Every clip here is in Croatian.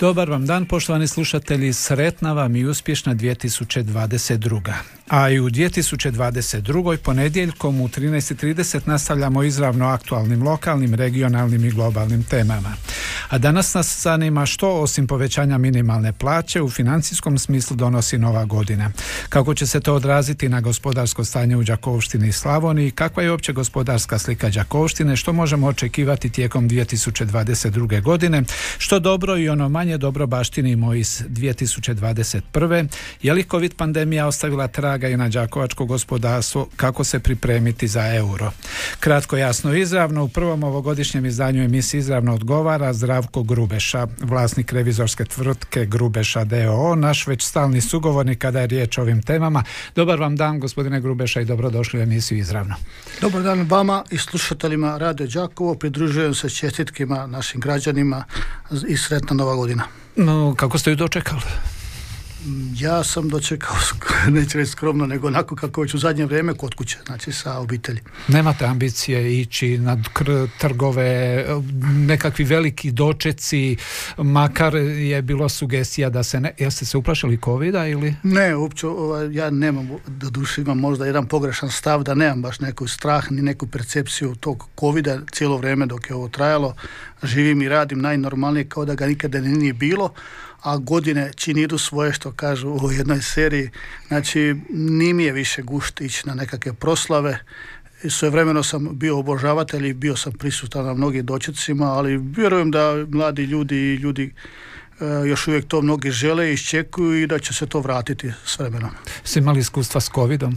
Dobar vam dan, poštovani slušatelji, sretna vam i uspješna 2022. A i u 2022. ponedjeljkom u 13.30 nastavljamo izravno aktualnim lokalnim, regionalnim i globalnim temama. A danas nas zanima što osim povećanja minimalne plaće u financijskom smislu donosi nova godina. Kako će se to odraziti na gospodarsko stanje u Đakovštini i Slavoniji, kakva je uopće gospodarska slika Đakovštine, što možemo očekivati tijekom 2022. godine, što dobro i ono manje dobro baštinimo iz 2021. Je li COVID pandemija ostavila traga i na đakovačko gospodarstvo, kako se pripremiti za euro? Kratko, jasno, izravno, u prvom ovogodišnjem izdanju emisije izravno odgovara Zdravko Grubeša, vlasnik revizorske tvrtke Grubeša DOO, naš već stalni sugovornik kada je riječ o ovim temama. Dobar vam dan, gospodine Grubeša, i dobrodošli u emisiju izravno. Dobar dan vama i slušateljima Radio Đakovo. Pridružujem se čestitkima našim građanima i sretna nova godina. No, kako ste ju dočekali? Ja sam dočekao, neću reći skromno, nego onako kako već u zadnje vrijeme kod kuće, znači sa obitelji. Nemate ambicije ići na trgove, nekakvi veliki dočeci, makar je bilo sugestija da se ne... Jeste se uplašili covida ili? Ne, uopće, ovaj, ja nemam, do duše imam možda jedan pogrešan stav da nemam baš neku strah ni neku percepciju tog covida cijelo vrijeme dok je ovo trajalo. Živim i radim najnormalnije kao da ga nikada ni nije bilo, a godine čini idu svoje što kažu u jednoj seriji. Znači, ni mi je više gušt ići na nekakve proslave. Svojevremeno sam bio obožavatelj i bio sam prisutan na mnogim dočecima, ali vjerujem da mladi ljudi i ljudi još uvijek to mnogi žele i iščekuju i da će se to vratiti s vremenom. Ste imali iskustva s covidom?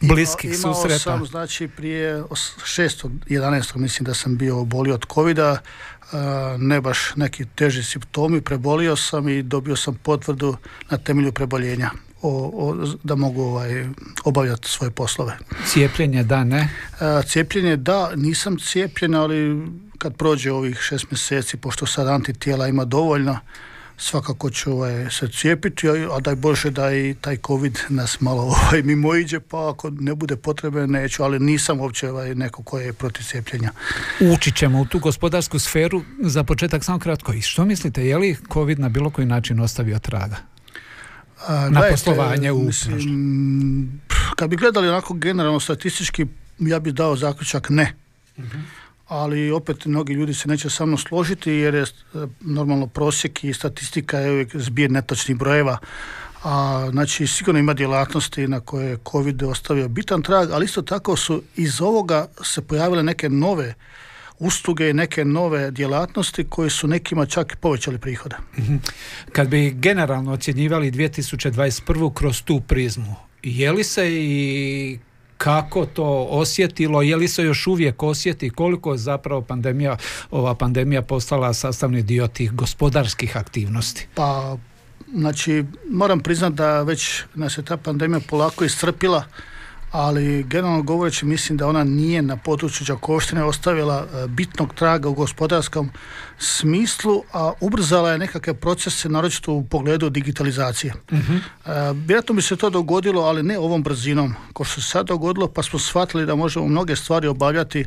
Bliskih Imao susreta? sam, znači, prije os- 6.11. mislim da sam bio obolio od covida, e, ne baš neki teži simptomi, prebolio sam i dobio sam potvrdu na temelju preboljenja o, o- da mogu ovaj, obavljati svoje poslove. Cijepljenje da, ne? E, Cijepljenje da, nisam cijepljen, ali kad prođe ovih šest mjeseci, pošto sad antitijela ima dovoljno, svakako ću ovaj, se cijepiti, a daj Bože da i taj COVID nas malo ovaj, mimo iđe, pa ako ne bude potrebe neću, ali nisam uopće ovaj, neko ko je protiv cijepljenja. Ući ćemo u tu gospodarsku sferu. Za početak samo kratko. I što mislite, je li COVID na bilo koji način ostavio traga? A, Na gledajte, poslovanje u mislim, kad bi gledali onako generalno statistički, ja bih dao zaključak ne. Ali opet mnogi ljudi se neće sa mnom složiti jer je e, normalno prosjek i statistika je uvijek zbir netočnih brojeva. A, znači sigurno ima djelatnosti na koje je COVID ostavio bitan trag, ali isto tako su iz ovoga se pojavile neke nove usluge i neke nove djelatnosti koje su nekima čak i povećali prihode. Kad bi generalno ocjenjivali 2021. kroz tu prizmu, je li se i kako to osjetilo, je li se još uvijek osjeti, koliko je zapravo pandemija, ova pandemija postala sastavni dio tih gospodarskih aktivnosti? Pa, znači, moram priznati da već nas je ta pandemija polako iscrpila, ali generalno govoreći mislim da ona nije na području Đakovštine ostavila e, bitnog traga u gospodarskom smislu, a ubrzala je nekakve procese, naročito u pogledu digitalizacije. E, vjerojatno bi se to dogodilo, ali ne ovom brzinom, ko što se sad dogodilo, pa smo shvatili da možemo mnoge stvari obavljati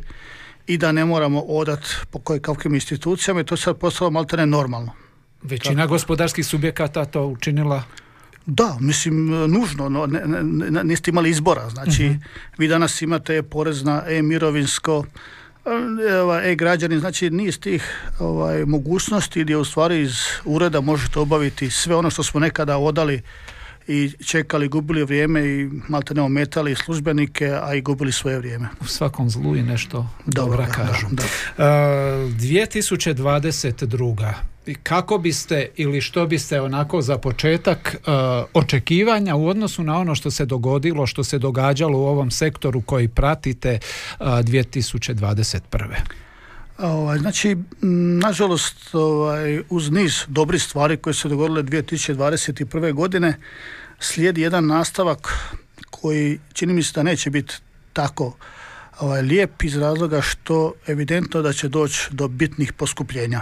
i da ne moramo odat po koje kakvim institucijama i to je sad postalo maltene normalno. Većina gospodarskih subjekata to učinila Da, mislim, nužno, no, ne, ne, ne- niste imali izbora, znači, vi danas imate porez na e-mirovinsko, e, ovaj, e-građani, znači niz tih ovaj, mogućnosti gdje u stvari iz ureda možete obaviti sve ono što smo nekada odali i čekali, gubili vrijeme i malte ne ometali službenike, a i gubili svoje vrijeme. u svakom zlu i nešto Dobro, dobra da, kažu. da, E, 2022. I Kako biste ili što biste onako za početak e, očekivanja u odnosu na ono što se dogodilo, što se događalo u ovom sektoru koji pratite e, 2021. Ovaj, znači, nažalost, ovaj, uz niz dobrih stvari koje se dogodile 2021. godine, slijedi jedan nastavak koji čini mi se da neće biti tako ovaj, lijep iz razloga što evidentno da će doći do bitnih poskupljenja.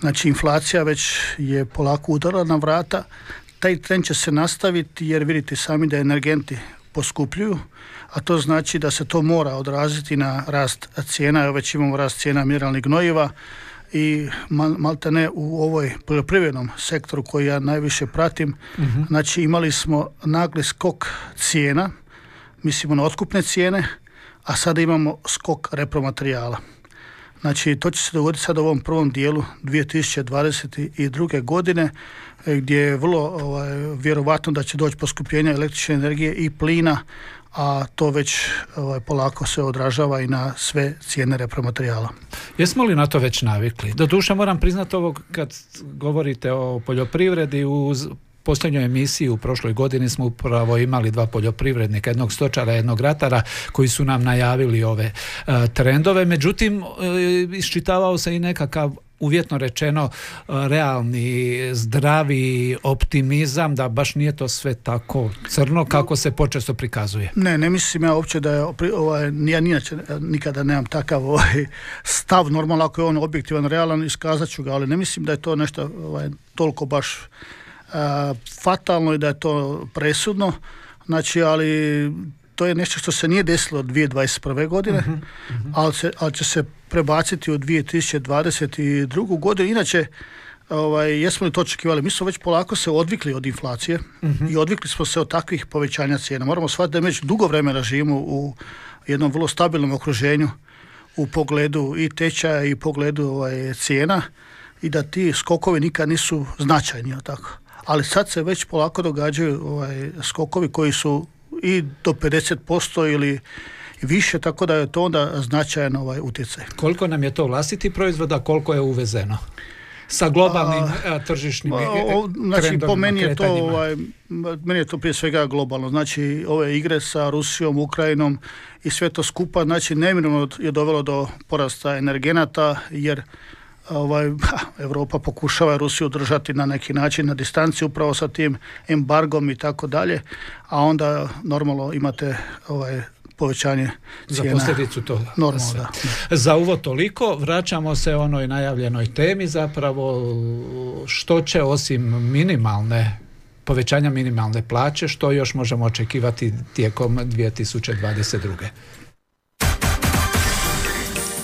Znači inflacija već je polako udarala na vrata, taj trend će se nastaviti jer vidite sami da energenti poskupljuju, a to znači da se to mora odraziti na rast cijena, evo već imamo rast cijena mineralnih gnojiva i malte ne u ovoj poljoprivrednom sektoru koji ja najviše pratim, mhm. znači imali smo nagli skok cijena, mislimo na otkupne cijene, a sada imamo skok repromaterijala. Znači, to će se dogoditi sada u ovom prvom dijelu 2022. godine, e, gdje je vrlo ovaj, vjerovatno da će doći poskupljenja električne energije i plina, a to već ovaj, polako se odražava i na sve cijene repromaterijala. Jesmo li na to već navikli? Doduše moram priznati ovo kad govorite o poljoprivredi uz posljednjoj emisiji u prošloj godini smo upravo imali dva poljoprivrednika, jednog stočara, jednog ratara koji su nam najavili ove e, trendove. Međutim, uh, iščitavao se i nekakav uvjetno rečeno e, realni, zdravi optimizam da baš nije to sve tako crno kako se počesto prikazuje. Ne, ne mislim ja uopće da je ovaj, ja inače nikada nemam takav ovaj, stav, normalno ako je on objektivan, realan, iskazat ću ga, ali ne mislim da je to nešto ovaj, toliko baš fatalno i da je to presudno, znači ali to je nešto što se nije desilo od 2021. godine, uh ali, se, ali će se prebaciti u 2022. godinu. Inače, ovaj, jesmo li to očekivali? Mi smo već polako se odvikli od inflacije i odvikli smo se od takvih povećanja cijena. Moramo shvatiti da već dugo vremena živimo u jednom vrlo stabilnom okruženju u pogledu i tečaja i pogledu ovaj, cijena i da ti skokovi nikad nisu značajni, tako ali sad se već polako događaju ovaj, skokovi koji su i do 50% ili više, tako da je to onda značajan ovaj utjecaj. Koliko nam je to vlastiti proizvoda, koliko je uvezeno? sa globalnim a, tržišnim o, znači po meni je to ovaj, meni je to prije svega globalno znači ove igre sa Rusijom, Ukrajinom i sve to skupa znači neminovno je dovelo do porasta energenata jer ovaj, Europa pokušava Rusiju držati na neki način na distanci upravo sa tim embargom i tako dalje, a onda normalno imate ovaj, povećanje cijena. Za posljedicu toga. Normalno, da. Za uvo toliko, vraćamo se onoj najavljenoj temi zapravo što će osim minimalne povećanja minimalne plaće, što još možemo očekivati tijekom 2022.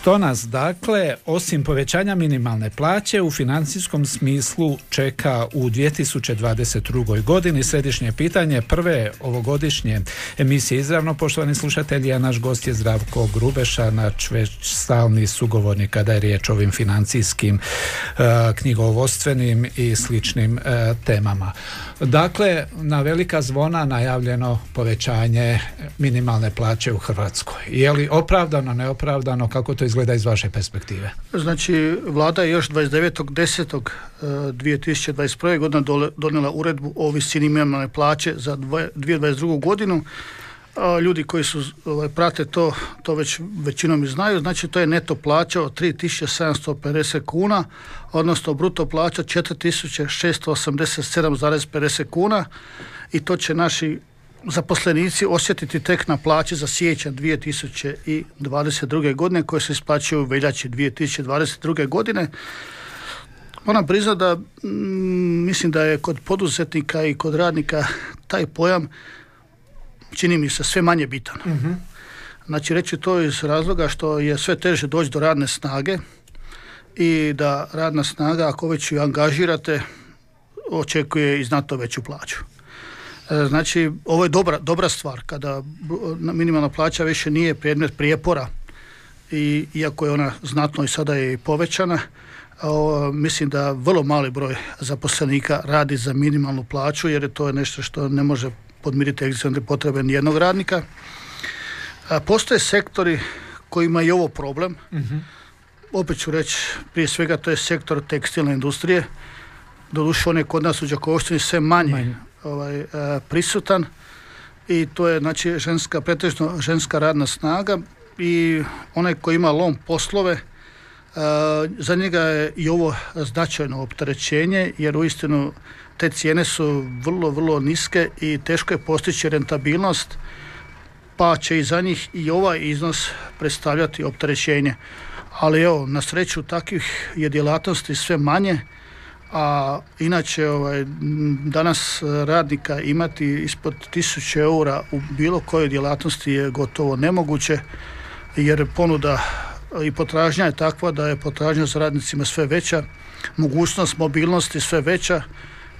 Što nas dakle, osim povećanja minimalne plaće, u financijskom smislu čeka u 2022. godini? Središnje pitanje prve ovogodišnje emisije izravno, poštovani slušatelji, a naš gost je Zdravko Grubeša, naš već stalni sugovornik kada je riječ o ovim financijskim uh, knjigovodstvenim i sličnim uh, temama. Dakle, na velika zvona najavljeno povećanje minimalne plaće u Hrvatskoj. Je li opravdano, neopravdano, kako to izgleda iz vaše perspektive? Znači, vlada je još 29.10.2021. godine donijela uredbu o visini minimalne plaće za 2022. godinu. Ljudi koji su ovaj, prate to, to već većinom i znaju, znači to je neto plaća od 3750 kuna, odnosno bruto plaća 4687,50 kuna i to će naši zaposlenici osjetiti tek na plaći za siječanj 2022. godine koje se isplaćuju u veljači 2022. godine. Moram priznati da mm, mislim da je kod poduzetnika i kod radnika taj pojam čini mi se sve manje bitan. uh Znači reći to iz razloga što je sve teže doći do radne snage i da radna snaga ako već ju angažirate očekuje i znatno veću plaću. E, znači, ovo je dobra, dobra stvar kada minimalna plaća više nije predmet prijepora i iako je ona znatno i sada je povećana, mislim da vrlo mali broj zaposlenika radi za minimalnu plaću jer je to nešto što ne može podmiriti egzistencijalne potrebe nijednog radnika. A, postoje sektori kojima je ovo problem. uh Opet ću reći, prije svega to je sektor tekstilne industrije. Doduše on je kod nas u Đakovštini sve manje, ovaj, prisutan i to je znači ženska, pretežno ženska radna snaga i onaj koji ima lom poslove, za njega je i ovo značajno opterećenje jer uistinu te cijene su vrlo, vrlo niske i teško je postići rentabilnost pa će i za njih i ovaj iznos predstavljati opterećenje. Ali evo, na sreću takvih je djelatnosti sve manje, a inače ovaj, danas radnika imati ispod 1000 eura u bilo kojoj djelatnosti je gotovo nemoguće jer ponuda i potražnja je takva da je potražnja za radnicima sve veća, mogućnost mobilnosti sve veća,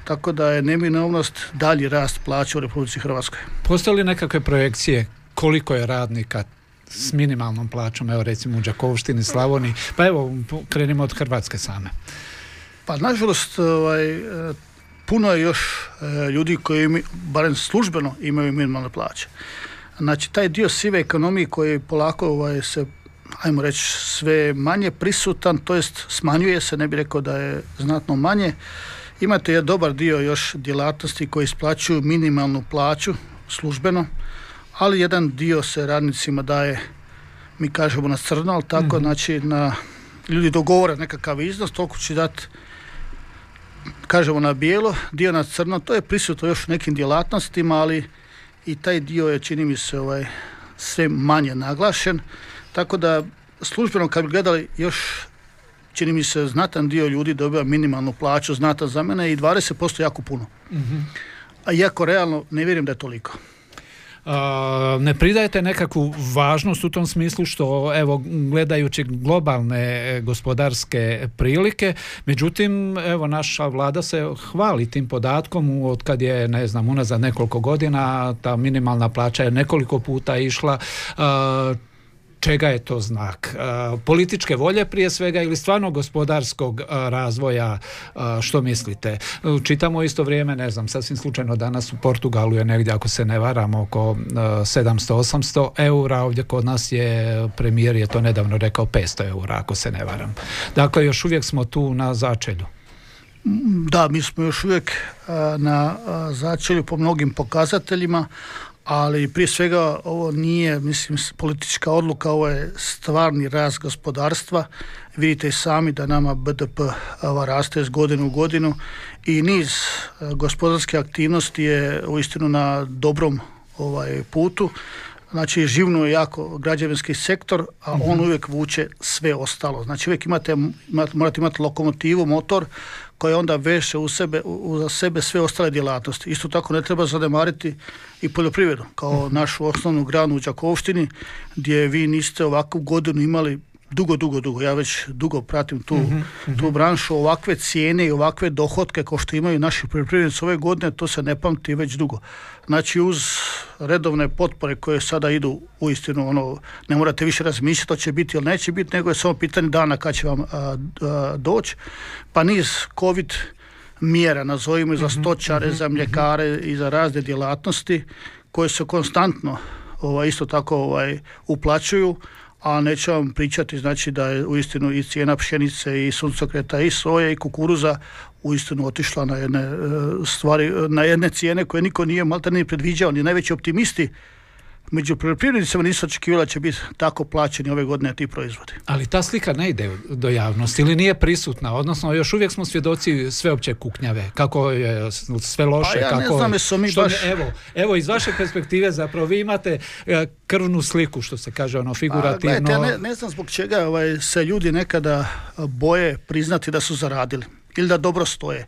tako da je neminovnost dalji rast plaća u Republici Hrvatskoj. Postoje li nekakve projekcije koliko je radnika s minimalnom plaćom, evo recimo u Đakovštini, Slavoniji, pa evo krenimo od Hrvatske same. Pa nažalost ovaj, e, puno je još e, ljudi koji barem službeno imaju minimalne plaće. Znači taj dio sive ekonomije koji polako ovaj, se ajmo reći sve manje prisutan, to jest smanjuje se, ne bi rekao da je znatno manje. Imate je dobar dio još djelatnosti koji isplaćuju minimalnu plaću službeno, ali jedan dio se radnicima daje, mi kažemo na crno, ali tako, mm znači na ljudi dogovore nekakav iznos, toliko će dati kažemo na bijelo, dio na crno, to je prisutno još u nekim djelatnostima, ali i taj dio je, čini mi se, ovaj, sve manje naglašen, tako da službeno kad bi gledali još čini mi se znatan dio ljudi dobiva minimalnu plaću, znatan za mene i 20% jako puno. mm A iako realno ne vjerujem da je toliko ne pridajete nekakvu važnost u tom smislu što evo gledajući globalne e, gospodarske prilike međutim evo naša vlada se hvali tim podatkom od kad je ne znam unazad nekoliko godina ta minimalna plaća je nekoliko puta išla čega je to znak? E, političke volje prije svega ili stvarno gospodarskog e, razvoja? E, što mislite? Čitamo isto vrijeme, ne znam, sasvim slučajno danas u Portugalu je negdje, ako se ne varam, oko 700-800 eura, ovdje kod nas je premijer je to nedavno rekao 500 eura, ako se ne varam. Dakle, još uvijek smo tu na začelju. Da, mi smo još uvijek na začelju po mnogim pokazateljima, ali prije svega ovo nije mislim politička odluka, ovo je stvarni rast gospodarstva. Vidite i sami da nama BDP raste iz godinu u godinu i niz e, gospodarske aktivnosti je uistinu na dobrom ovaj putu. Znači živno je jako građevinski sektor, a on mhm. uvijek vuče sve ostalo. Znači uvijek imate, morate imati lokomotivu, motor koja onda veše u sebe, u, sebe sve ostale djelatnosti. Isto tako ne treba zanemariti i poljoprivredu kao mhm. našu osnovnu granu u Đakovštini gdje vi niste ovakvu godinu imali dugo, dugo, dugo. Ja već dugo pratim tu, mhm, mhm. tu branšu. Ovakve cijene i ovakve dohotke kao što imaju naši poljoprivrednici ove godine, to se ne pamti već dugo. Znači uz redovne potpore koje sada idu u istinu, ono, ne morate više razmišljati to će biti ili neće biti, nego je samo pitanje dana kad će vam doći. Pa niz COVID mjera, nazovimo za mhm, stočare, za mljekare i za razne djelatnosti koje se konstantno ovaj, isto tako ovaj, uplaćuju a neću vam pričati znači da je uistinu i cijena pšenice i suncokreta i soje i kukuruza uistinu otišla na jedne e, stvari, na jedne cijene koje niko nije malta ni predviđao, ni najveći optimisti među poljoprivrednicima nisu očekivali da će biti tako plaćeni ove godine ti proizvodi. Ali ta slika ne ide do javnosti ili nije prisutna, odnosno još uvijek smo svjedoci sveopće kuknjave, kako je sve loše. Pa ja kako, ne znam, mi baš... evo, evo, iz vaše perspektive zapravo vi imate e, krvnu sliku, što se kaže, ono, figurativno. ja ne, ne znam zbog čega ovaj, se ljudi nekada boje priznati da su zaradili ili da dobro stoje.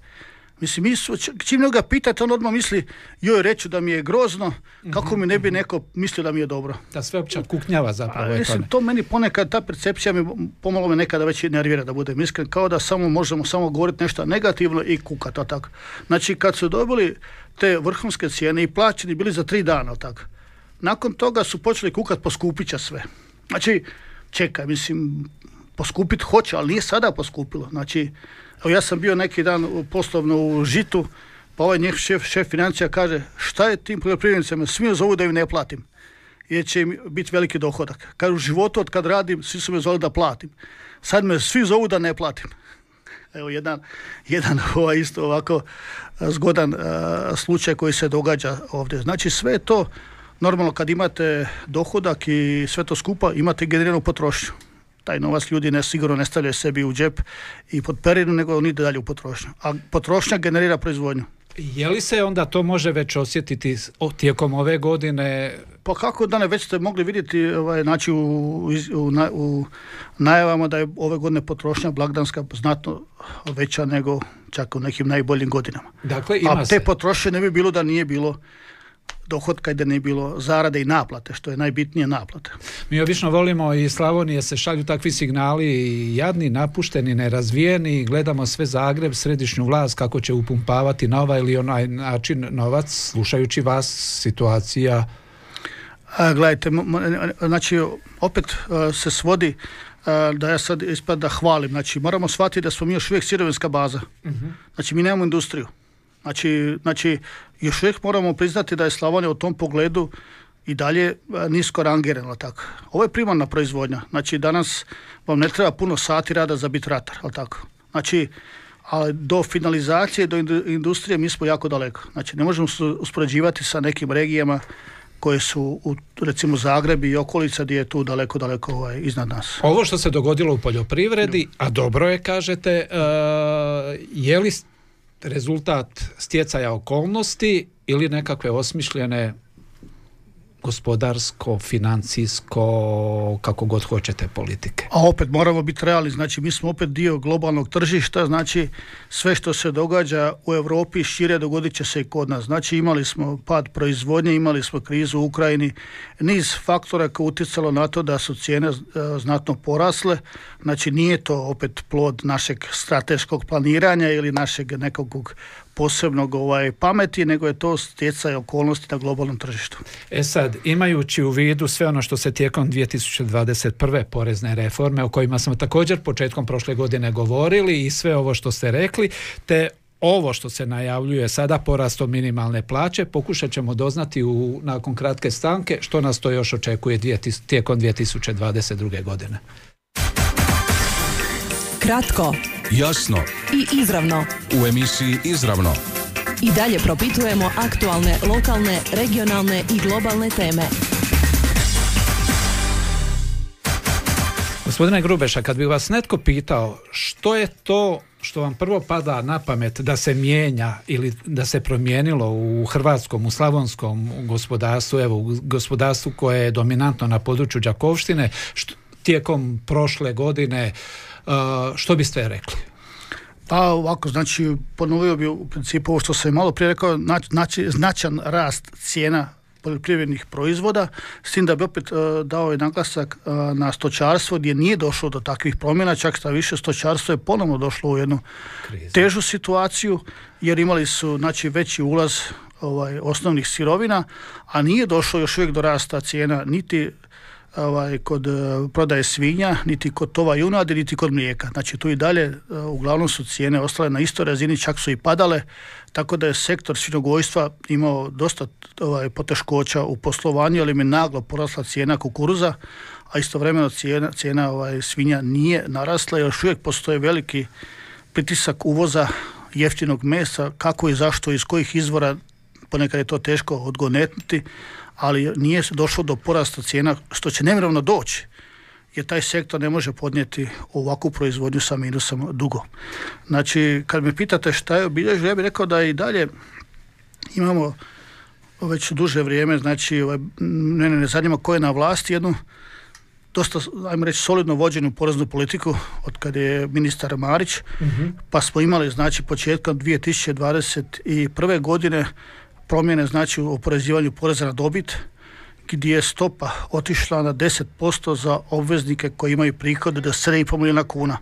Mislim, čim ga pitate, on odmah misli, joj, reću da mi je grozno, kako mi ne bi neko mislio da mi je dobro. Da sve opća kuknjava zapravo. A, mislim, to meni ponekad, ta percepcija mi pomalo me nekada već nervira da budem iskren, kao da samo možemo samo govoriti nešto negativno i kukati, tako. Znači, kad su dobili te vrhunske cijene i plaćeni bili za tri dana, tako. Nakon toga su počeli kukat, poskupit će sve. Znači, čekaj, mislim, poskupit hoće, ali nije sada poskupilo. Znači, ja sam bio neki dan poslovno u Žitu, pa ovaj njeh šef, šef financija kaže šta je tim poljoprivrednicima, me zovu da im ne platim jer će im biti veliki dohodak. Kaže u životu od kad radim, svi su me zvali da platim. Sad me svi zovu da ne platim. Evo jedan, jedan ovaj isto ovako zgodan slučaj koji se događa ovdje. Znači sve to normalno kad imate dohodak i sve to skupa, imate generiranu potrošnju. Taj novac ljudi ne sigurno ne stavljaju sebi u džep i pod perinu, nego oni dalje u potrošnju. A potrošnja generira proizvodnju. Je li se onda to može već osjetiti tijekom ove godine? Pa kako da ne, već ste mogli vidjeti ovaj, znači u, u, u najavama da je ove godine potrošnja blagdanska znatno veća nego čak u nekim najboljim godinama. Dakle, ima A te potrošnje ne bi bilo da nije bilo dohodka i da nije bilo zarade i naplate, što je najbitnije naplate. Mi obično volimo i Slavonije se šalju takvi signali jadni, napušteni, nerazvijeni, gledamo sve Zagreb, središnju vlast kako će upumpavati na ovaj ili onaj način novac, slušajući vas situacija a, gledajte, znači opet se svodi da ja sad ispada da hvalim. Znači moramo shvatiti da smo mi još uvijek sirovinska baza. uh Znači mi nemamo industriju. Znači, znači još uvijek moramo priznati da je Slavonija u tom pogledu i dalje e, nisko rangirano tako. Ovo je primarna proizvodnja. Znači danas vam ne treba puno sati rada za biti ratar, ali tako. Znači, ali do finalizacije, do industrije mi smo jako daleko. Znači ne možemo se uspoređivati sa nekim regijama koje su u recimo Zagrebi i okolica gdje je tu daleko, daleko ovaj, iznad nas. Ovo što se dogodilo u poljoprivredi, a dobro je kažete, uh, je li rezultat stjecaja okolnosti ili nekakve osmišljene gospodarsko, financijsko, kako god hoćete politike. A opet moramo biti realni, znači mi smo opet dio globalnog tržišta, znači sve što se događa u Europi šire dogodit će se i kod nas. Znači imali smo pad proizvodnje, imali smo krizu u Ukrajini, niz faktora koji utjecalo na to da su cijene e, znatno porasle, znači nije to opet plod našeg strateškog planiranja ili našeg nekog posebnog ovaj, pameti, nego je to stjecaj okolnosti na globalnom tržištu. E sad, imajući u vidu sve ono što se tijekom 2021. porezne reforme, o kojima smo također početkom prošle godine govorili i sve ovo što ste rekli, te ovo što se najavljuje sada porastom minimalne plaće, pokušat ćemo doznati u, nakon kratke stanke što nas to još očekuje tijekom 2022. godine. Kratko, jasno i izravno. U emisiji Izravno. I dalje propitujemo aktualne, lokalne, regionalne i globalne teme. Gospodine Grubeša, kad bi vas netko pitao što je to što vam prvo pada na pamet da se mijenja ili da se promijenilo u hrvatskom, u slavonskom gospodarstvu, evo u gospodarstvu koje je dominantno na području Đakovštine, što, tijekom prošle godine, uh, što biste rekli? Pa ovako, znači ponovio bi u principu ovo što sam malo prije rekao, znači značan rast cijena poljoprivrednih proizvoda, s tim da bi opet uh, dao i naglasak uh, na stočarstvo gdje nije došlo do takvih promjena, čak šta više stočarstvo je ponovno došlo u jednu težu situaciju jer imali su znači veći ulaz ovaj, osnovnih sirovina, a nije došlo još uvijek do rasta cijena niti ovaj, kod e, prodaje svinja, niti kod tova junadi, niti kod mlijeka. Znači tu i dalje e, uglavnom su cijene ostale na istoj razini, čak su i padale, tako da je sektor svinjogojstva imao dosta ovaj, poteškoća u poslovanju, ali mi naglo porasla cijena kukuruza, a istovremeno cijena, cijena ovaj, svinja nije narasla, još uvijek postoje veliki pritisak uvoza jeftinog mesa, kako i zašto, iz kojih izvora, ponekad je to teško odgonetnuti, ali nije došlo do porasta cijena što će nemjerno doći jer taj sektor ne može podnijeti ovakvu proizvodnju sa minusom dugo. Znači, kad me pitate šta je obilježio, ja bih rekao da i dalje imamo već duže vrijeme, znači, ovaj, mene ne zanima ko je na vlasti, jednu dosta, ajmo reći, solidno vođenu poreznu politiku od kad je ministar Marić, mhm. pa smo imali, znači, početkom 2021. godine promjene znači u oporezivanju poreza na dobit gdje je stopa otišla na 10% za obveznike koji imaju prihode do 7,5 milijuna kuna.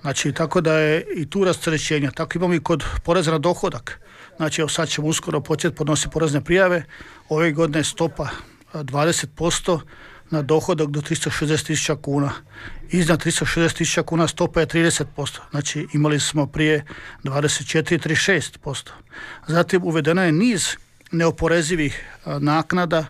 Znači, tako da je i tu rasterećenje. Tako imamo i kod poreza na dohodak. Znači, evo sad ćemo uskoro početi podnositi porezne prijave. Ove godine je stopa 20%, na dohodak do 360 tisuća kuna. Iznad 360 tisuća kuna stopa je 30%. Znači imali smo prije 24 36%. Zatim uvedena je niz neoporezivih naknada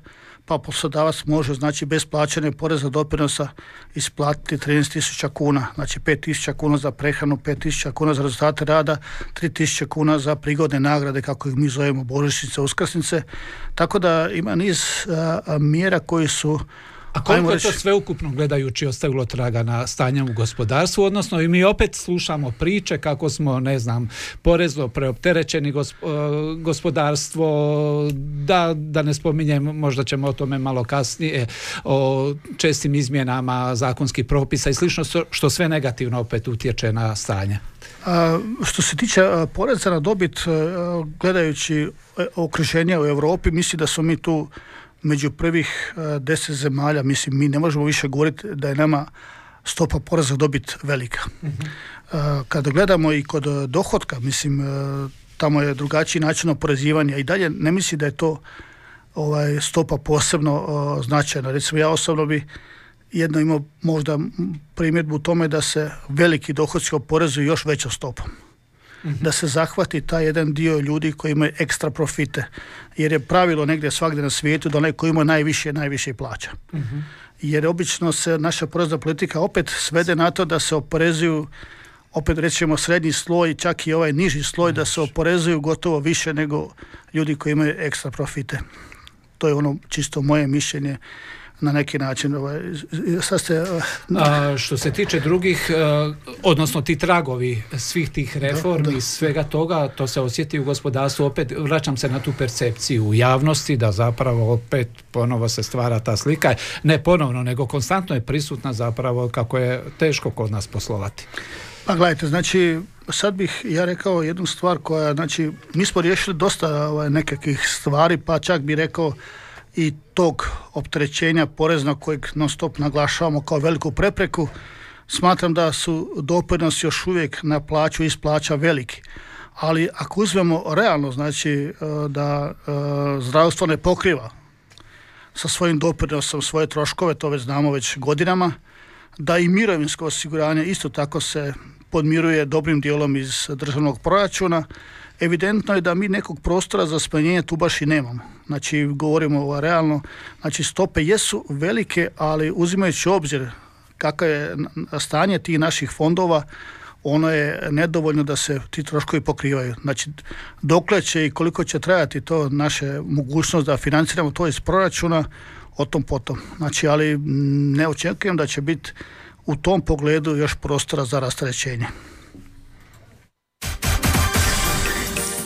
pa poslodavac može znači bez plaćanja poreza doprinosa isplatiti 13.000 kuna, znači 5.000 kuna za prehranu, 5.000 kuna za rezultate rada, 3.000 kuna za prigodne nagrade kako ih mi zovemo božićnice, uskrsnice. Tako da ima niz mjera koji su a koliko je to sveukupno gledajući ostavilo traga na stanje u gospodarstvu, odnosno i mi opet slušamo priče kako smo, ne znam, porezno preopterećeni e, gospodarstvo, da, da ne spominjem, možda ćemo o tome malo kasnije, o čestim izmjenama zakonskih propisa i slično, što sve negativno opet utječe na stanje. A, što se tiče poreza na dobit, e, gledajući e, okruženje u Europi, mislim da smo mi tu među prvih e, deset zemalja, mislim, mi ne možemo više govoriti da je nama stopa poreza dobit velika. uh Kada gledamo i kod dohotka, mislim, e, tamo je drugačiji način oporezivanja i dalje ne misli da je to ovaj, stopa posebno značajna. Recimo, ja osobno bi jedno imao možda primjedbu u tome da se veliki dohodci oporezuju još većom stopom. Mhm. da se zahvati taj jedan dio ljudi koji imaju ekstra profite. Jer je pravilo negdje svagdje na svijetu da onaj koji ima najviše, najviše plaća. Mhm. Jer obično se naša porezna politika opet svede na to da se oporezuju opet rećemo srednji sloj, čak i ovaj niži sloj, da se oporezuju gotovo više nego ljudi koji imaju ekstra profite. To je ono čisto moje mišljenje na neki način. Ovaj, sad ste, eh, A, što se tiče drugih, eh, odnosno ti tragovi svih tih reformi, i svega toga, to se osjeti u gospodarstvu. Opet vraćam se na tu percepciju u javnosti da zapravo opet ponovo se stvara ta slika. Ne ponovno, nego konstantno je prisutna zapravo kako je teško kod nas poslovati. Pa gledajte, znači sad bih ja rekao jednu stvar koja, znači mi smo riješili dosta ovaj, nekakvih stvari, pa čak bi rekao i tog opterećenja poreznog kojeg non stop naglašavamo kao veliku prepreku, smatram da su doprinosi još uvijek na plaću iz plaća veliki. Ali ako uzmemo realno, znači e, da e, zdravstvo ne pokriva sa svojim doprinosom svoje troškove, to već znamo već godinama, da i mirovinsko osiguranje isto tako se podmiruje dobrim dijelom iz državnog proračuna, evidentno je da mi nekog prostora za smanjenje tu baš i nemamo. Znači, govorimo o realno, znači stope jesu velike, ali uzimajući obzir kako je stanje tih naših fondova, ono je nedovoljno da se ti troškovi pokrivaju. Znači, dokle će i koliko će trajati to naše mogućnost da financiramo to iz proračuna, o tom potom. Znači, ali ne očekujem da će biti u tom pogledu još prostora za rasterećenje.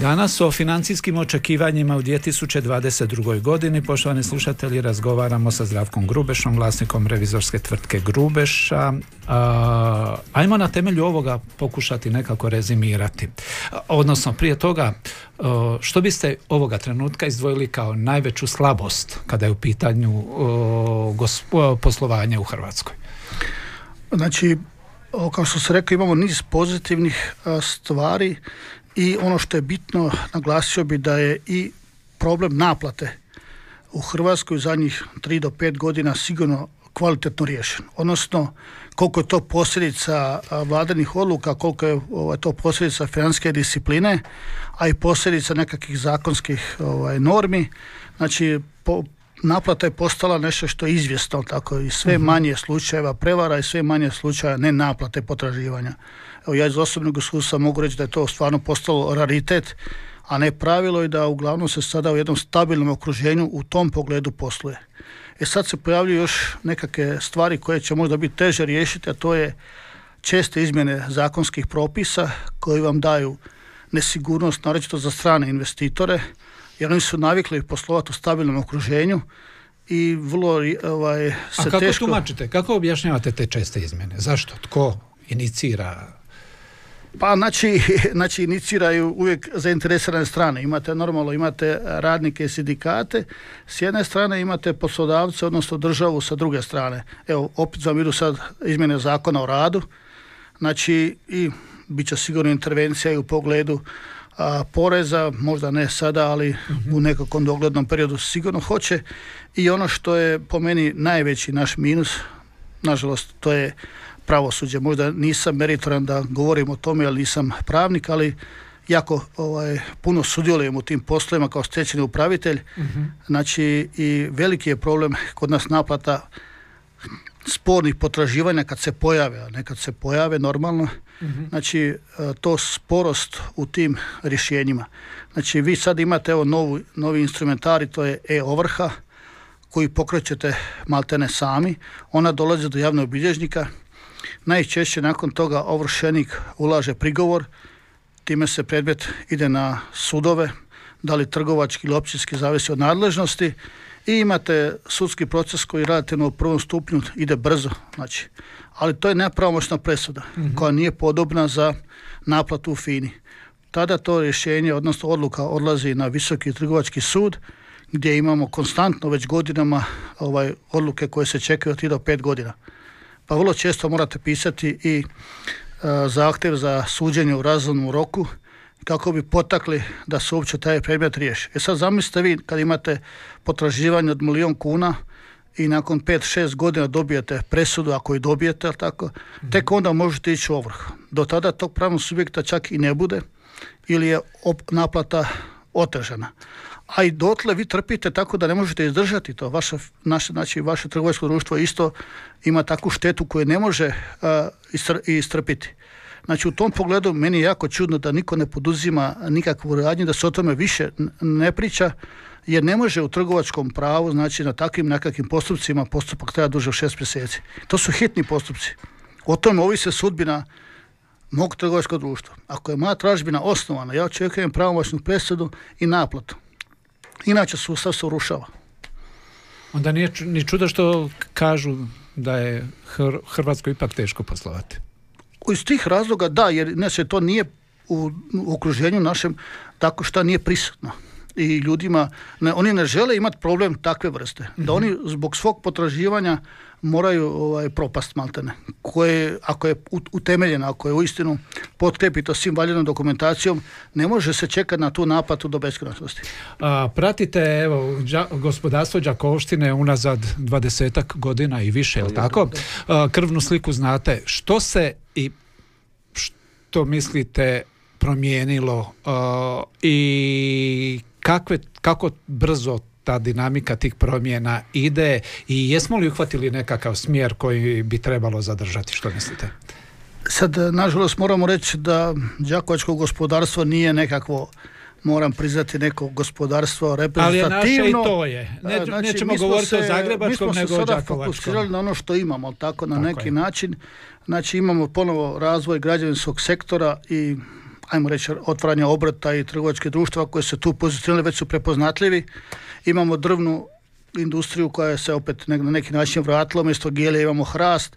Danas o financijskim očekivanjima u 2022. godini, poštovani slušatelji, razgovaramo sa Zdravkom Grubešom, vlasnikom revizorske tvrtke Grubeša. ajmo na temelju ovoga pokušati nekako rezimirati. Odnosno, prije toga, što biste ovoga trenutka izdvojili kao najveću slabost kada je u pitanju poslovanja u Hrvatskoj? Znači, kao što se rekao, imamo niz pozitivnih stvari i ono što je bitno, naglasio bi da je i problem naplate u Hrvatskoj zadnjih 3 do 5 godina sigurno kvalitetno riješen. Odnosno, koliko je to posljedica vladanih odluka, koliko je ovaj, to posljedica financijske discipline, a i posljedica nekakvih zakonskih ovaj, normi. Znači, po, naplata je postala nešto što je izvjesno, tako i sve mhm. manje slučajeva prevara i sve manje slučaja ne naplate potraživanja. Evo ja iz osobnog iskustva mogu reći da je to stvarno postalo raritet, a ne pravilo i da uglavnom se sada u jednom stabilnom okruženju u tom pogledu posluje. E sad se pojavljuju još nekakve stvari koje će možda biti teže riješiti, a to je česte izmjene zakonskih propisa koji vam daju nesigurnost, naročito za strane investitore, jer oni su navikli poslovati u stabilnom okruženju i vrlo ovaj, se A kako teško... tumačite, kako objašnjavate te česte izmjene? Zašto? Tko inicira pa znači, znači iniciraju uvijek zainteresirane strane. Imate normalno, imate radnike i sindikate, s jedne strane imate poslodavce, odnosno državu sa druge strane. Evo, opet vam idu sad izmjene zakona o radu, znači i bit će sigurno intervencija i u pogledu poreza, možda ne sada, ali u nekakvom doglednom periodu sigurno hoće. I ono što je po meni najveći naš minus, nažalost, to je pravosuđe. Možda nisam meritoran da govorim o tome, ali nisam pravnik, ali jako ovaj, puno sudjelujem u tim poslovima kao stečeni upravitelj. Znači i veliki je problem kod nas naplata spornih potraživanja kad se pojave, a ne kad se pojave normalno. Znači e, to sporost u tim rješenjima. Znači vi sad imate evo novu, novi instrumentari, to je e-ovrha koji pokrećete maltene sami. Ona dolazi do javnog bilježnika. Najčešće nakon toga ovršenik ulaže prigovor time se predmet ide na sudove, da li trgovački ili općinski, zavisi od nadležnosti i imate sudski proces koji relativno u prvom stupnju ide brzo, znači, ali to je nepravomoćna presuda koja nije podobna za naplatu u FINI. Tada to rješenje, odnosno odluka odlazi na visoki trgovački sud gdje imamo konstantno već godinama ovaj odluke koje se čekaju od 3 do 5 godina. Pa vrlo često morate pisati i E, zahtjev za suđenje u razumnom roku kako bi potakli da se uopće taj predmet riješi. E sad zamislite vi kad imate potraživanje od milijun kuna i nakon 5-6 godina dobijete presudu, ako i dobijete, tako, tek onda možete ići u ovrhu. Do tada tog pravnog subjekta čak i ne bude ili je naplata otežana a i dotle vi trpite tako da ne možete izdržati to. Vaše, naše, znači, vaše trgovačko društvo isto ima takvu štetu koju ne može uh, istrpiti. Znači u tom pogledu meni je jako čudno da niko ne poduzima nikakvu radnju, da se o tome više ne priča, jer ne može u trgovačkom pravu, znači na takvim nekakvim postupcima postupak treba duže od šest mjeseci. To su hitni postupci. O tome ovisi sudbina mog trgovačkog društva. Ako je moja tražbina osnovana, ja očekujem pravomoćnu presudu i naplatu. Inače sustav se urušava. Onda nije ni čudo što kažu da je Hrvatskoj ipak teško poslovati. Iz tih razloga da, jer ne se to nije u, okruženju našem tako što nije prisutno i ljudima, ne, oni ne žele imati problem takve vrste. Da mhm. oni zbog svog potraživanja moraju ovaj, propast maltene, koje ako je utemeljena, ako je uistinu potkrepito svim valjenom dokumentacijom, ne može se čekati na tu napadu do beskonačnosti. Pratite evo, gospodarstvo Đakovštine unazad dvadesetak godina i više, jel tako? krvnu sliku znate. Što se i što mislite promijenilo i kakve, kako brzo ta dinamika tih promjena ide i jesmo li uhvatili nekakav smjer koji bi trebalo zadržati, što mislite? Sad, nažalost, moramo reći da đakovačko gospodarstvo nije nekakvo moram priznati neko gospodarstvo reprezentativno. Ali je naše i to je. Ne, znači, nećemo govoriti se, o zagrebačkom, nego o sada fokusirali na ono što imamo, tako na neki način. Znači imamo ponovo razvoj građevinskog sektora i ajmo reći, otvaranje obrata i trgovačkih društva koje se tu pozicionirali već su prepoznatljivi. Imamo drvnu industriju koja se opet na neki način vratila, umjesto gelije imamo hrast.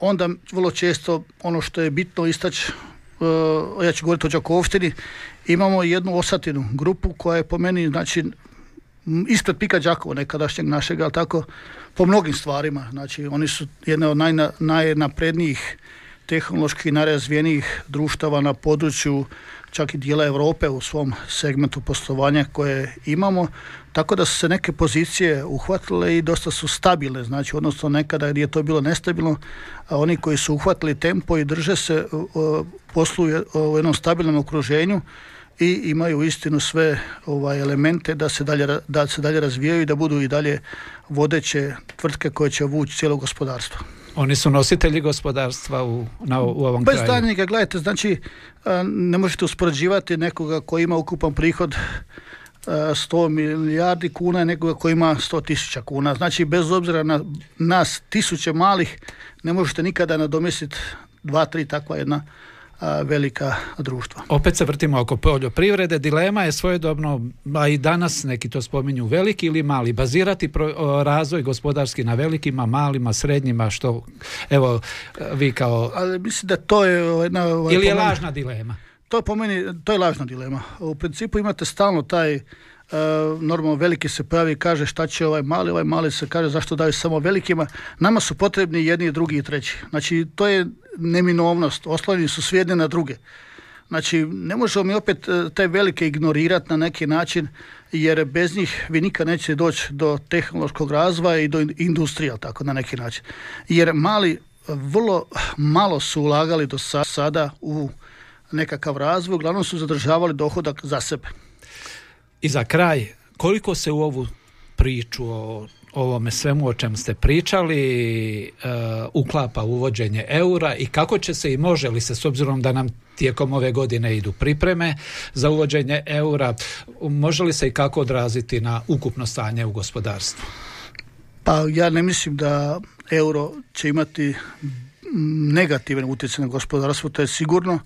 Onda vrlo često ono što je bitno istaći, uh, ja ću govoriti o Đakovštini, imamo jednu osatinu grupu koja je po meni znači ispred Pika Đakova nekadašnjeg našeg, ali tako po mnogim stvarima. Znači oni su jedne od najnaprednijih tehnološki najrazvijenijih društava na području čak i dijela Europe u svom segmentu poslovanja koje imamo, tako da su se neke pozicije uhvatile i dosta su stabilne, znači odnosno nekada gdje je to bilo nestabilno, a oni koji su uhvatili tempo i drže se posluju u jednom stabilnom okruženju i imaju istinu sve ovaj elemente da se dalje da se dalje razvijaju i da budu i dalje vodeće tvrtke koje će vući cijelo gospodarstvo. Oni su nositelji gospodarstva u, na, u ovom Bez kraju. Bez gledajte, znači ne možete uspoređivati nekoga koji ima ukupan prihod 100 milijardi kuna i nekoga koji ima 100 tisuća kuna. Znači, bez obzira na nas tisuće malih, ne možete nikada nadomjestiti dva, tri takva jedna velika društva. Opet se vrtimo oko poljoprivrede. Dilema je svojedobno, a i danas neki to spominju, veliki ili mali. Bazirati razvoj gospodarski na velikima, malima, srednjima, što evo vi kao... Ali mislim da to je jedna... Ovaj, ili je lažna dilema? To po meni, to je lažna dilema. U principu imate stalno taj Uh, normalno veliki se pojavi i kaže šta će ovaj mali, ovaj mali se kaže zašto daju samo velikima. Nama su potrebni jedni, drugi i treći. Znači to je neminovnost, oslonjeni su svi jedni na druge. Znači, ne možemo mi opet e, te velike ignorirati na neki način, jer bez njih vi nikad nećete doći do tehnološkog razvoja i do industrije, tako na neki način. Jer mali, vrlo malo su ulagali do sada u nekakav razvoj, uglavnom su zadržavali dohodak za sebe. I za kraj, koliko se u ovu priču o ovome svemu o čem ste pričali uh, uklapa uvođenje eura i kako će se i može li se s obzirom da nam tijekom ove godine idu pripreme za uvođenje eura, može li se i kako odraziti na ukupno stanje u gospodarstvu? Pa ja ne mislim da euro će imati negativan utjecaj na gospodarstvo, to je sigurno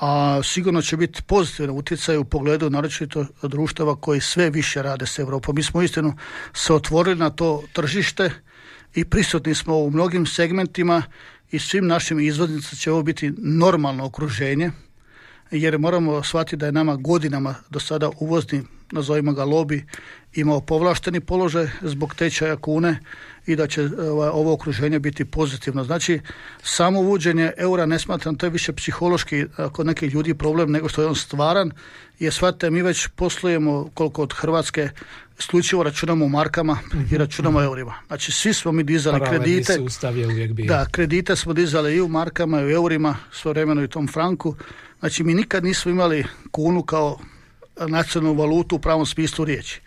a sigurno će biti pozitivan utjecaj u pogledu naročito društava koji sve više rade s Europom. Mi smo istinu se otvorili na to tržište i prisutni smo u mnogim segmentima i svim našim izvoznicima će ovo biti normalno okruženje jer moramo shvatiti da je nama godinama do sada uvozni, nazovimo ga lobby, imao povlašteni položaj zbog tečaja kune i da će ovaj, ovo okruženje biti pozitivno. Znači, samo uvođenje eura ne smatram, to je više psihološki kod nekih ljudi problem nego što je on stvaran, jer shvatite, mi već poslujemo koliko od Hrvatske isključivo računamo u markama i mhm. računamo u eurima. Znači, svi smo mi dizali kredite. sustav je uvijek bio. Da, kredite smo dizali i u markama i u eurima, svojevremeno i tom franku. Znači, mi nikad nismo imali kunu kao nacionalnu valutu u pravom smislu riječi.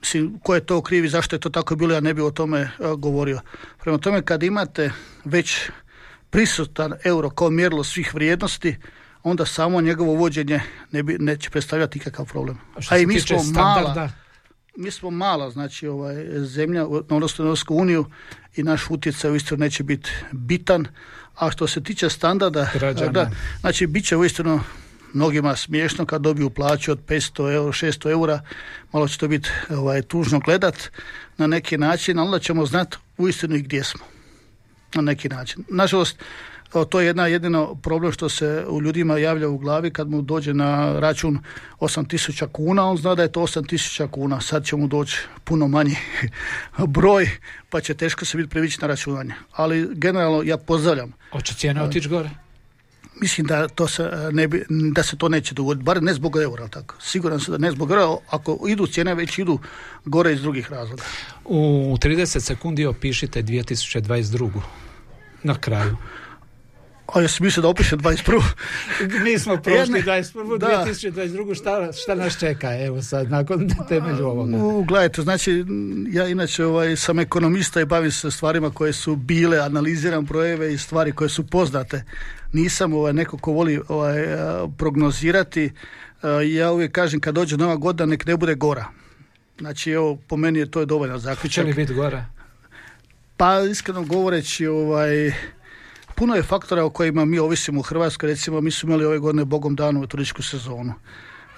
Mislim, ko je to krivi, zašto je to tako bilo, ja ne bi o tome govorio. Prema tome, kad imate već prisutan euro kao mjerilo svih vrijednosti, onda samo njegovo uvođenje ne bi, neće predstavljati nikakav problem. A, i mi smo mala, mi smo mala, znači ovaj, zemlja, odnosno Europsku uniju i naš utjecaj uistinu neće biti bitan. A što se tiče standarda, da, znači bit će uistinu mnogima smiješno kad dobiju plaću od 500 euro, 600 eura, malo će to biti ovaj, tužno gledat na neki način, ali onda ćemo znati uistinu i gdje smo na neki način. Nažalost, to je jedna jedino problem što se u ljudima javlja u glavi kad mu dođe na račun 8000 kuna, on zna da je to 8000 kuna, sad će mu doći puno manji broj, pa će teško se biti privići na računanje. Ali generalno ja pozdravljam. Hoće cijena otići gore? Mislim da to se e, ne bi, da se to neće dogoditi, bar ne zbog eura, tako. Siguran sam da ne zbog eura, ako idu cijene već idu gore iz drugih razloga. U 30 sekundi opišite 2022. na kraju. A ja sam mislio da opišem 21. Mi smo prošli 21. Da. 2022. Šta, šta nas čeka, evo sad, nakon temelju ovoga? U, gledajte, znači, ja inače ovaj, sam ekonomista i bavim se stvarima koje su bile, analiziram brojeve i stvari koje su poznate. Nisam ovaj, neko ko voli ovaj, prognozirati. Ja uvijek kažem, kad dođe nova godina, nek ne bude gora. Znači, evo, po meni je to je dovoljno zaključak. Li biti gora? Pa, iskreno govoreći, ovaj, puno je faktora o kojima mi ovisimo u Hrvatskoj, recimo mi smo imali ove godine Bogom danu turističku sezonu.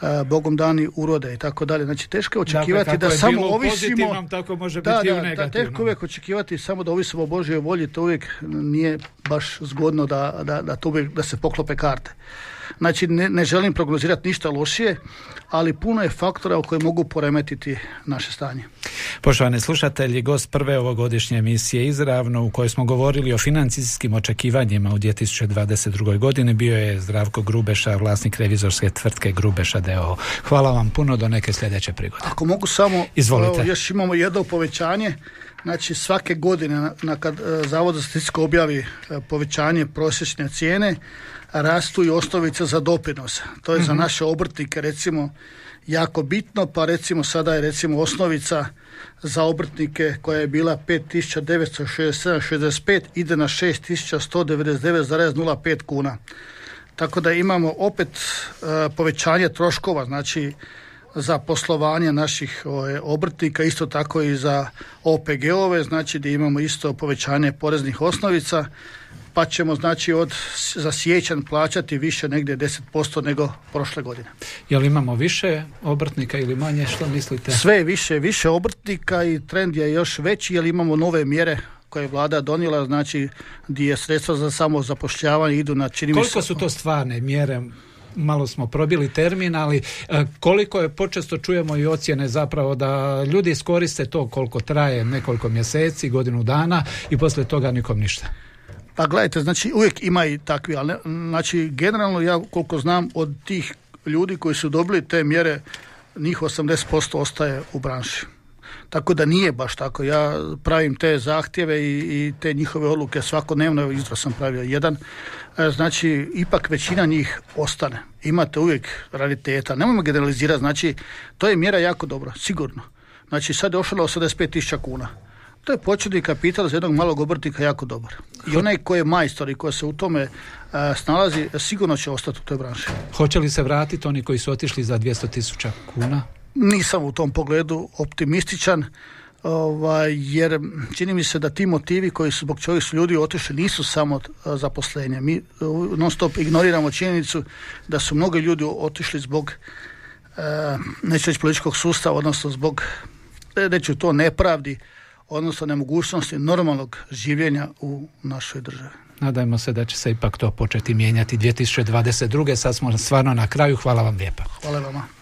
Uh, Bogom dani urode i tako dalje. Znači teško je očekivati dakle, da samo ovisimo tako može da, biti da, da, teško uvijek očekivati samo da ovisimo o Božjoj volji, to uvijek nije baš zgodno da, da, da, to uvijek, da se poklope karte. Znači ne, ne želim prognozirati ništa lošije, ali puno je faktora u koji mogu poremetiti naše stanje. Poštovani slušatelji, gost prve ovogodišnje emisije Izravno u kojoj smo govorili o financijskim očekivanjima u 2022. godini bio je Zdravko Grubeša, vlasnik revizorske tvrtke Grubeša DO. Hvala vam puno do neke sljedeće prigode. Ako mogu samo, Izvolite. još imamo jedno povećanje, znači svake godine na, kad e, Zavod za statistiku objavi e, povećanje prosječne cijene, rastu i osnovice za doprinos. To je za mhm. naše obrtnike recimo jako bitno, pa recimo sada je recimo osnovica za obrtnike koja je bila 5967,65 ide na 6199,05 kuna. Tako da imamo opet e, povećanje troškova, znači za poslovanje naših ovaj, obrtnika, isto tako i za OPG-ove, znači da imamo isto povećanje poreznih osnovica pa ćemo znači od za sjećan plaćati više negdje 10% nego prošle godine. Jel imamo više obrtnika ili manje, što mislite? Sve više, više obrtnika i trend je još veći jer imamo nove mjere koje je vlada donijela, znači gdje je sredstva za samo zapošljavanje idu na čini Koliko su to stvarne mjere? Malo smo probili termin, ali e, koliko je počesto čujemo i ocjene zapravo da ljudi iskoriste to koliko traje nekoliko mjeseci, godinu dana i poslije toga nikom ništa. Pa gledajte, znači uvijek ima i takvi, ali znači generalno ja koliko znam od tih ljudi koji su dobili te mjere, njih 80% ostaje u branši. Tako da nije baš tako. Ja pravim te zahtjeve i, i te njihove odluke svakodnevno, evo izra sam pravio jedan. E, znači, ipak većina njih ostane. Imate uvijek rariteta. Nemojmo generalizirati, znači, to je mjera jako dobra, sigurno. Znači, sad je ošlo 85.000 kuna. To je početni kapital za jednog malog obrtnika jako dobar. I onaj koji je majstor i koji se u tome uh, snalazi, sigurno će ostati u toj branši. Hoće li se vratiti oni koji su otišli za 200.000 kuna? Nisam u tom pogledu optimističan, ovaj, jer čini mi se da ti motivi koji su zbog čovjek su ljudi otišli nisu samo zaposlenja. Mi non stop ignoriramo činjenicu da su mnogi ljudi otišli zbog uh, neću reći političkog sustava, odnosno zbog reću to nepravdi, odnosno nemogućnosti normalnog življenja u našoj državi. Nadajmo se da će se ipak to početi mijenjati 2022. Sad smo stvarno na kraju. Hvala vam lijepa. Hvala vama.